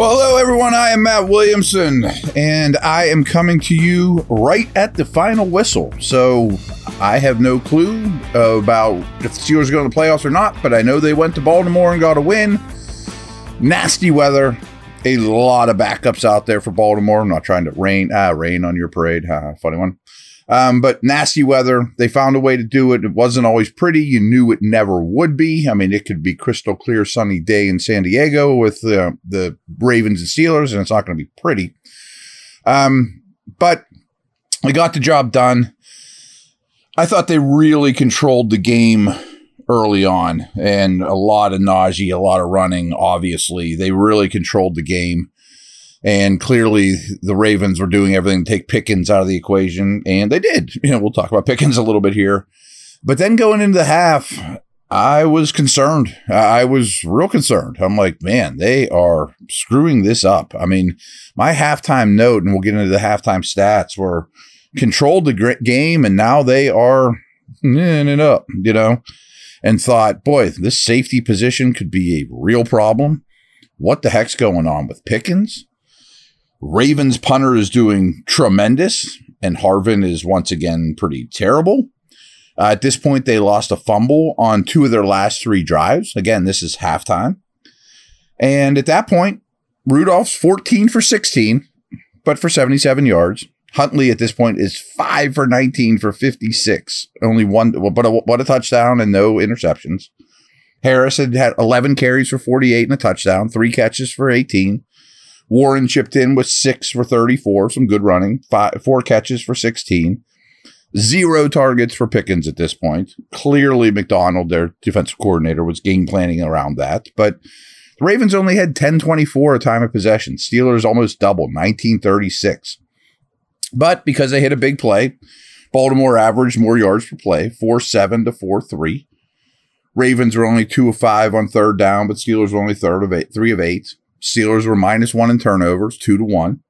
Well, hello everyone. I am Matt Williamson, and I am coming to you right at the final whistle. So I have no clue about if the Steelers are going to the playoffs or not, but I know they went to Baltimore and got a win. Nasty weather, a lot of backups out there for Baltimore. I'm not trying to rain ah rain on your parade. Ha, funny one. Um, but nasty weather. They found a way to do it. It wasn't always pretty. You knew it never would be. I mean, it could be crystal clear, sunny day in San Diego with uh, the Ravens and Steelers, and it's not going to be pretty. Um, but they got the job done. I thought they really controlled the game early on, and a lot of nausea, a lot of running. Obviously, they really controlled the game. And clearly, the Ravens were doing everything to take Pickens out of the equation, and they did. You know, we'll talk about Pickens a little bit here. But then going into the half, I was concerned. I was real concerned. I'm like, man, they are screwing this up. I mean, my halftime note, and we'll get into the halftime stats, were controlled the game, and now they are in it up, you know, and thought, boy, this safety position could be a real problem. What the heck's going on with Pickens? Ravens punter is doing tremendous, and Harvin is once again pretty terrible. Uh, at this point, they lost a fumble on two of their last three drives. Again, this is halftime. And at that point, Rudolph's 14 for 16, but for 77 yards. Huntley at this point is 5 for 19 for 56. Only one, but a, what a touchdown and no interceptions. Harris had had 11 carries for 48 and a touchdown, three catches for 18. Warren chipped in with six for 34, some good running, five, four catches for 16. Zero targets for Pickens at this point. Clearly, Macdonald, their defensive coordinator, was game planning around that. But the Ravens only had 10-24 a time of possession. Steelers almost doubled, 1936. But because they hit a big play, Baltimore averaged more yards per play, 4-7 to 4-3. Ravens were only two of five on third down, but Steelers were only third of eight, three of eight. Steelers were minus one in turnovers, two to one.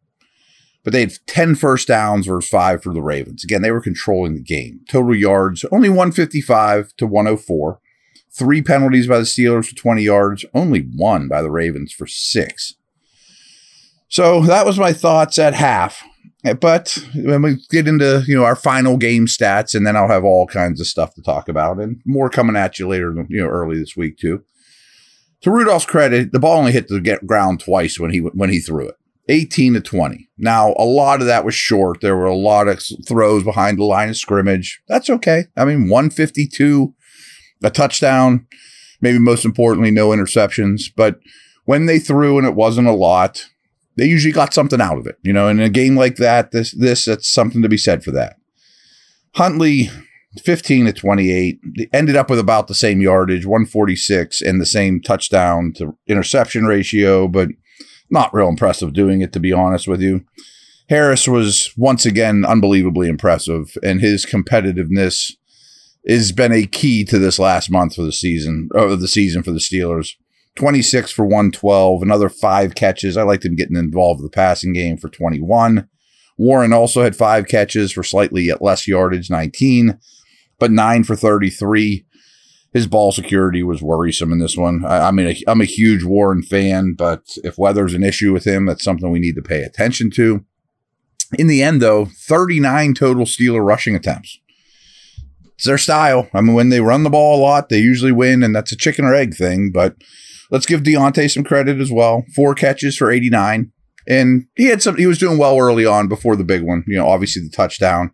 But they had 10 first downs versus five for the Ravens. Again, they were controlling the game. Total yards, only 155 to 104. Three penalties by the Steelers for 20 yards, only one by the Ravens for six. So that was my thoughts at half. But when we get into you know our final game stats, and then I'll have all kinds of stuff to talk about, and more coming at you later, you know, early this week too to Rudolph's credit, the ball only hit the ground twice when he when he threw it. 18 to 20. Now, a lot of that was short. There were a lot of throws behind the line of scrimmage. That's okay. I mean, 152, a touchdown, maybe most importantly, no interceptions. But when they threw and it wasn't a lot, they usually got something out of it. You know, in a game like that, this this that's something to be said for that. Huntley 15 to 28. ended up with about the same yardage, 146, and the same touchdown to interception ratio, but not real impressive doing it, to be honest with you. Harris was once again unbelievably impressive, and his competitiveness has been a key to this last month for the season uh, of the season for the Steelers. 26 for 112, another five catches. I liked him getting involved with the passing game for 21. Warren also had five catches for slightly less yardage, 19, but nine for 33. His ball security was worrisome in this one. I, I mean, I'm a huge Warren fan, but if weather's an issue with him, that's something we need to pay attention to. In the end, though, 39 total Steeler rushing attempts. It's their style. I mean, when they run the ball a lot, they usually win, and that's a chicken or egg thing. But let's give Diontae some credit as well. Four catches for 89. And he had some, he was doing well early on before the big one, you know, obviously the touchdown.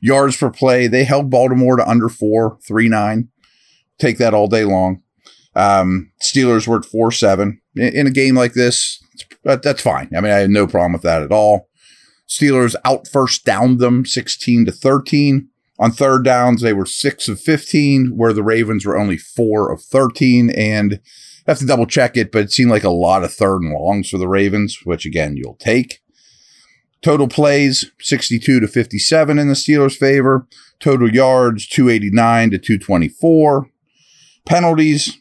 Yards per play, they held Baltimore to under four, three nine. Take that all day long. Um, Steelers were at four seven in, in a game like this. that's fine. I mean, I have no problem with that at all. Steelers out first down them 16 to 13. On third downs, they were six of 15, where the Ravens were only four of 13. And I have to double check it, but it seemed like a lot of third and longs for the Ravens, which again, you'll take. Total plays 62 to 57 in the Steelers' favor. Total yards 289 to 224. Penalties,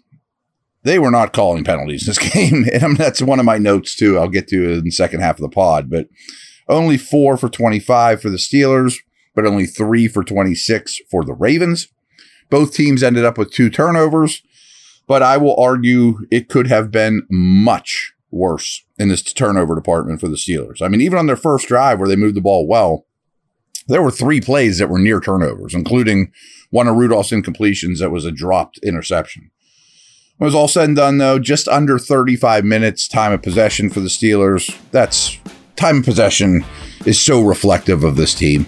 they were not calling penalties this game. And that's one of my notes too. I'll get to in the second half of the pod, but only four for 25 for the Steelers, but only three for 26 for the Ravens. Both teams ended up with two turnovers, but I will argue it could have been much worse in this turnover department for the Steelers. I mean, even on their first drive where they moved the ball well, there were three plays that were near turnovers, including one of Rudolph's incompletions that was a dropped interception. When it was all said and done, though, just under 35 minutes time of possession for the Steelers. That's time of possession is so reflective of this team.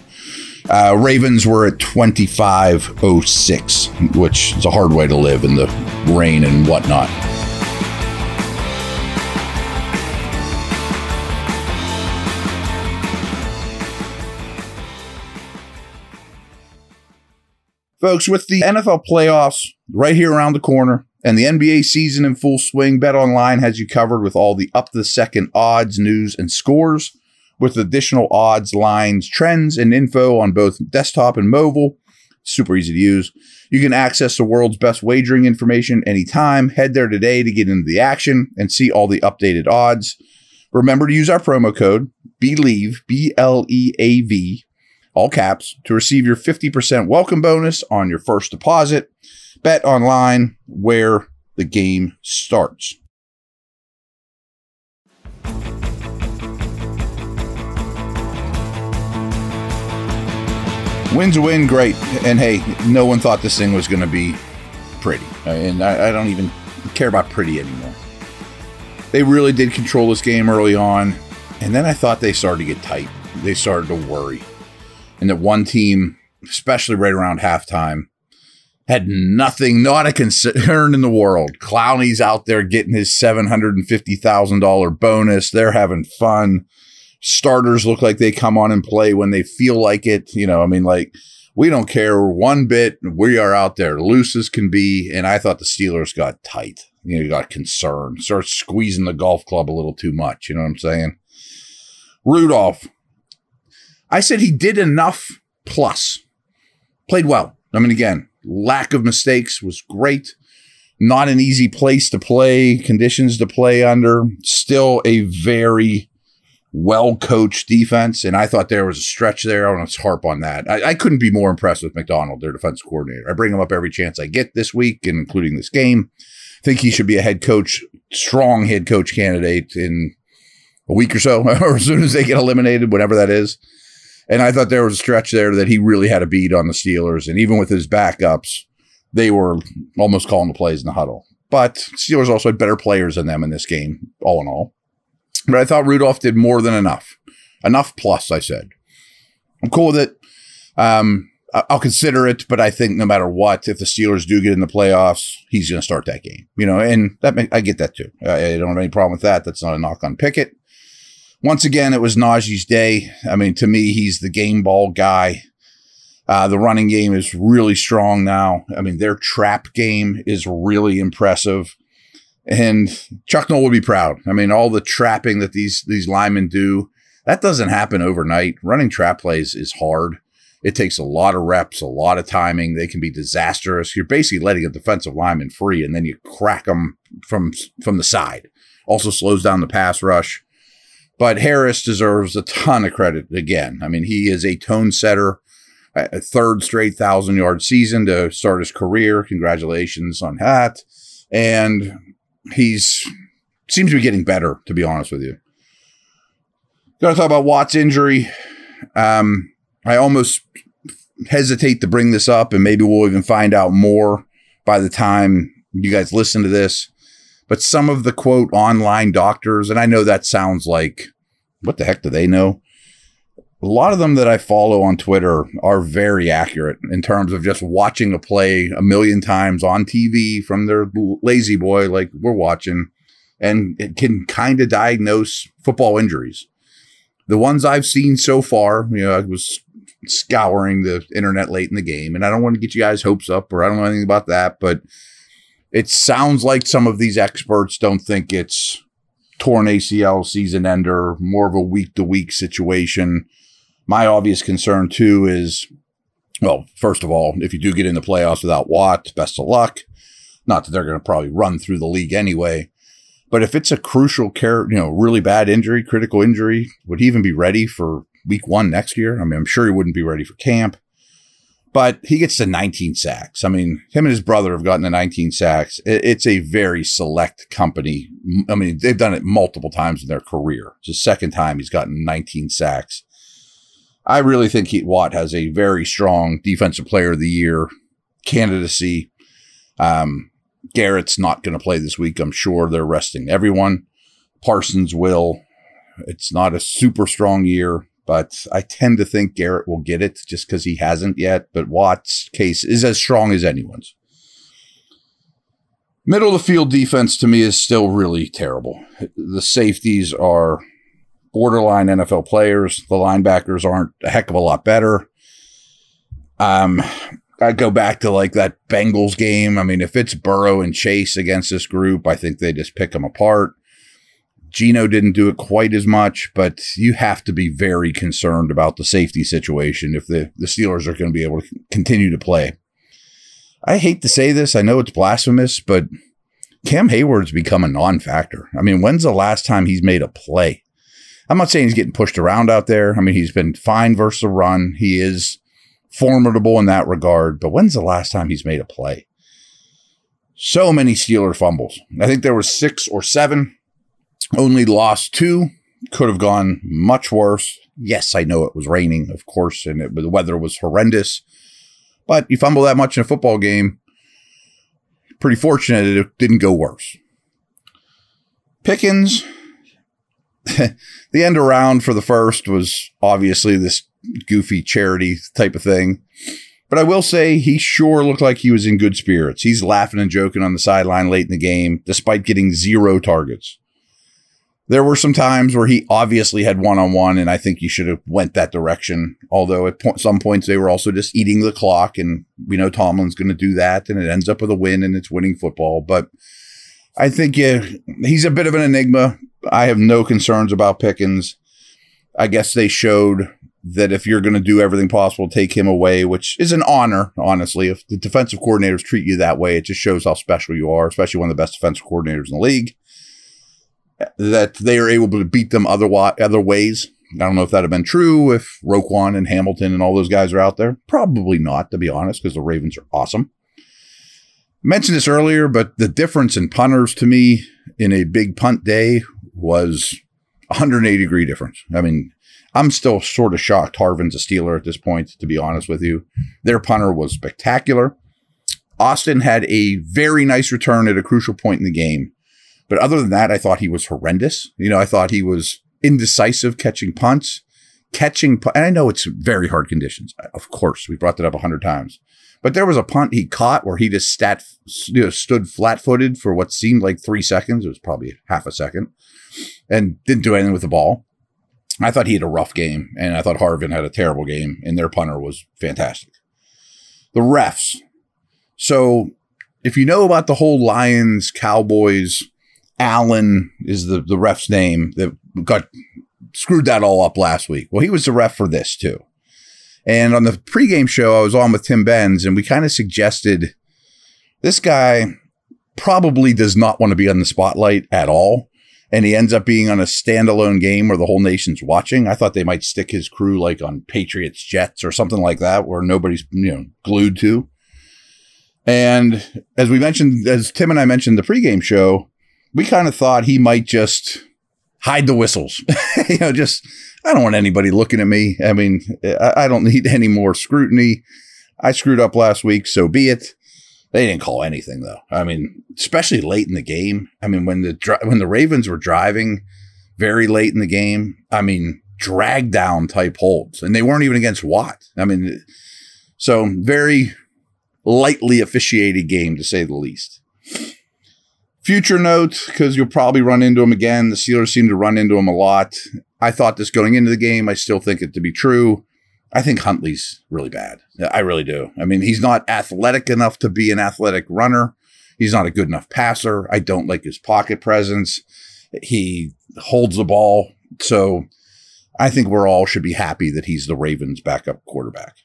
Uh, Ravens were at 2506, which is a hard way to live in the rain and whatnot. Folks, with the NFL playoffs right here around the corner, and the NBA season in full swing, Bet Online has you covered with all the up to the second odds, news, and scores, with additional odds, lines, trends, and info on both desktop and mobile. Super easy to use. You can access the world's best wagering information anytime. Head there today to get into the action and see all the updated odds. Remember to use our promo code BLEAV, B L E A V, all caps, to receive your 50% welcome bonus on your first deposit. Bet online where the game starts. Win's a win, great. And hey, no one thought this thing was going to be pretty. And I, I, don't even care about pretty anymore. They really did control this game early on. And then I thought they started to get tight. They started to worry. And that one team, especially right around halftime, had nothing, not a concern in the world. Clowney's out there getting his $750,000 bonus. They're having fun. Starters look like they come on and play when they feel like it. You know, I mean, like, we don't care one bit. We are out there loose as can be. And I thought the Steelers got tight. You know, got concerned, started squeezing the golf club a little too much. You know what I'm saying? Rudolph. I said he did enough plus. Played well. I mean, again, lack of mistakes was great. Not an easy place to play, conditions to play under. Still a very well coached defense. And I thought there was a stretch there. I want to harp on that. I, I, couldn't be more impressed with Macdonald, their defense coordinator. I bring him up every chance I get this week, and including this game. I think he should be a head coach, strong head coach candidate in a week or so, or as soon as they get eliminated, whatever that is. And I thought there was a stretch there that he really had a beat on the Steelers. And even with his backups, they were almost calling the plays in the huddle. But Steelers also had better players than them in this game, all in all. But I thought Rudolph did more than enough. Enough plus, I said. I'm cool with it. Um, I'll consider it, but I think no matter what, if the Steelers do get in the playoffs, he's going to start that game. You know, and that I get that too. I don't have any problem with that. That's not a knock on Pickett once again, it was Najee's day. I mean, to me, he's the game ball guy. Uh, the running game is really strong now. I mean, their trap game is really impressive. And Chuck Noll would be proud. I mean, all the trapping that these these linemen do, that doesn't happen overnight. Running trap plays is hard. It takes a lot of reps, a lot of timing. They can be disastrous. You're basically letting a defensive lineman free, and then you crack them from from the side. Also slows down the pass rush. But Harris deserves a ton of credit again. I mean, he is a tone setter, a third straight thousand yard season to start his career. Congratulations on that. And he's seems to be getting better, to be honest with you. Got to talk about Watt's injury. Um, I almost hesitate to bring this up, and maybe we'll even find out more by the time you guys listen to this. But some of the quote online doctors, and I know that sounds like what the heck do they know? A lot of them that I follow on Twitter are very accurate in terms of just watching a play a million times on TV from their La-Z-Boy, like we're watching, and it can kind of diagnose football injuries. The ones I've seen so far, you know, I was scouring the internet late in the game, and I don't want to get you guys hopes up or I don't know anything about that, but it sounds like some of these experts don't think it's torn ACL season ender, more of a week to week situation. My obvious concern too is, well, first of all, if you do get in the playoffs without Watt, best of luck. Not that they're going to probably run through the league anyway. But if it's a crucial care, you know, really bad injury, critical injury, would he even be ready for week one next year? I mean, I'm sure he wouldn't be ready for camp, but he gets to 19 sacks. I mean, him and his brother have gotten to 19 sacks. It's a very select company. I mean, they've done it multiple times in their career. It's the second time he's gotten 19 sacks. I really think he, Watt has a very strong defensive player of the year candidacy. Um, Garrett's not going to play this week. I'm sure they're resting everyone. Parsons will. It's not a super strong year, but I tend to think Garrett will get it just because he hasn't yet. But Watt's case is as strong as anyone's. Middle of the field defense to me is still really terrible. The safeties are borderline NFL players. The linebackers aren't a heck of a lot better. Um, I go back to like that Bengals game. I mean, if it's Burrow and Chase against this group, I think they just pick them apart. Geno didn't do it quite as much, but you have to be very concerned about the safety situation if the, the Steelers are going to be able to continue to play. I hate to say this, I know it's blasphemous, but Cam Heyward's become a non factor. I mean, when's the last time he's made a play? I'm not saying he's getting pushed around out there. I mean, he's been fine versus the run. He is formidable in that regard. But when's the last time he's made a play? So many Steeler fumbles. I think there was six or seven. Only lost two. Could have gone much worse. Yes, I know it was raining, of course, and it, the weather was horrendous. But you fumble that much in a football game. Pretty fortunate it didn't go worse. Pickens, the end around for the first was obviously this goofy charity type of thing. But I will say he sure looked like he was in good spirits. He's laughing and joking on the sideline late in the game, despite getting zero targets. There were some times where he obviously had one on one, and I think he should have went that direction. Although at po- some points they were also just eating the clock, and we know Tomlin's going to do that, and it ends up with a win, and it's winning football. But I think yeah, he's a bit of an enigma. I have no concerns about Pickens. I guess they showed that if you're going to do everything possible take him away, which is an honor, honestly, if the defensive coordinators treat you that way, it just shows how special you are, especially one of the best defensive coordinators in the league. That they are able to beat them other other ways. I don't know if that had been true if Roquan and Hamilton and all those guys are out there. Probably not, to be honest, because the Ravens are awesome. I mentioned this earlier, but the difference in punters to me in a big punt day was 180 degree difference. I mean, I'm still sort of shocked Harvin's a Steeler at this point, to be honest with you. Their punter was spectacular. Austin had a very nice return at a crucial point in the game. But other than that, I thought he was horrendous. You know, I thought he was indecisive catching punts, catching, and I know it's very hard conditions. Of course, we brought that up a hundred times. But there was a punt he caught where he just stat, you know, stood flat footed for what seemed like three seconds. It was probably half a second and didn't do anything with the ball. I thought he had a rough game, and I thought Harvin had a terrible game, and their punter was fantastic. The refs. So, if you know about the whole Lions, Cowboys, Allen is the, the ref's name that got screwed that all up last week. Well, he was the ref for this too. And on the pregame show, I was on with Tim Benz, and we kind of suggested this guy probably does not want to be on the spotlight at all. And he ends up being on a standalone game where the whole nation's watching. I thought they might stick his crew like on Patriots jets or something like that, where nobody's you know glued to. And as we mentioned, as Tim and I mentioned the pregame show, we kind of thought he might just hide the whistles. you know, just I don't want anybody looking at me. I mean, I, I don't need any more scrutiny. I screwed up last week, so be it. They didn't call anything though. I mean, especially late in the game. I mean, when the when the Ravens were driving very late in the game, I mean, drag down type holds, and they weren't even against Watt. I mean, so very lightly officiated game to say the least. Future note, because you'll probably run into him again. The Steelers seem to run into him a lot. I thought this going into the game. I still think it to be true. I think Huntley's really bad. I really do. I mean, he's not athletic enough to be an athletic runner. He's not a good enough passer. I don't like his pocket presence. He holds the ball. So I think we're all should be happy that he's the Ravens backup quarterback.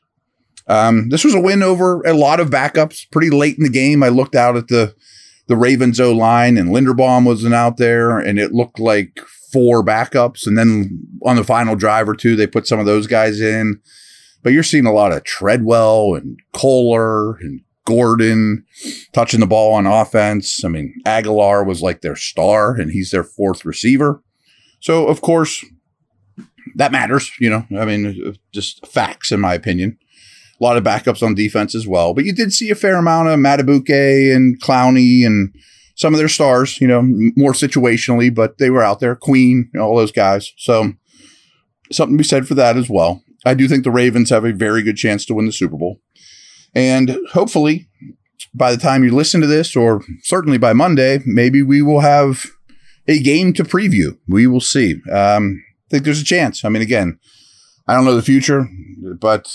Um, this was a win over a lot of backups pretty late in the game. I looked out at the the Ravens O line and Linderbaum wasn't out there, and it looked like four backups. And then on the final drive or two, they put some of those guys in. But you're seeing a lot of Treadwell and Kolar and Gordon touching the ball on offense. I mean, Agholor was like their star, and he's their fourth receiver. So, of course, that matters. You know, I mean, just facts, in my opinion a lot of backups on defense as well. But you did see a fair amount of Madubuike and Clowney and some of their stars, you know, more situationally, but they were out there. Queen, you know, all those guys. So something to be said for that as well. I do think the Ravens have a very good chance to win the Super Bowl. And hopefully, by the time you listen to this, or certainly by Monday, maybe we will have a game to preview. We will see. Um, I think there's a chance. I mean, again, I don't know the future, but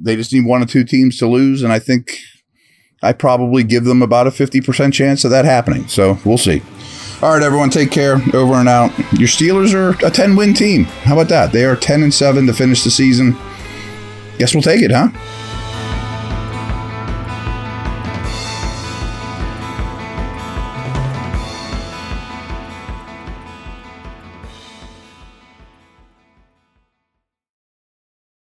they just need one or two teams to lose, and I think I probably give them about a 50% chance of that happening. So we'll see. All right, everyone, take care. Over and out. Your Steelers are a 10 win team. How about that? They are 10 and 7 to finish the season. Guess we'll take it, huh?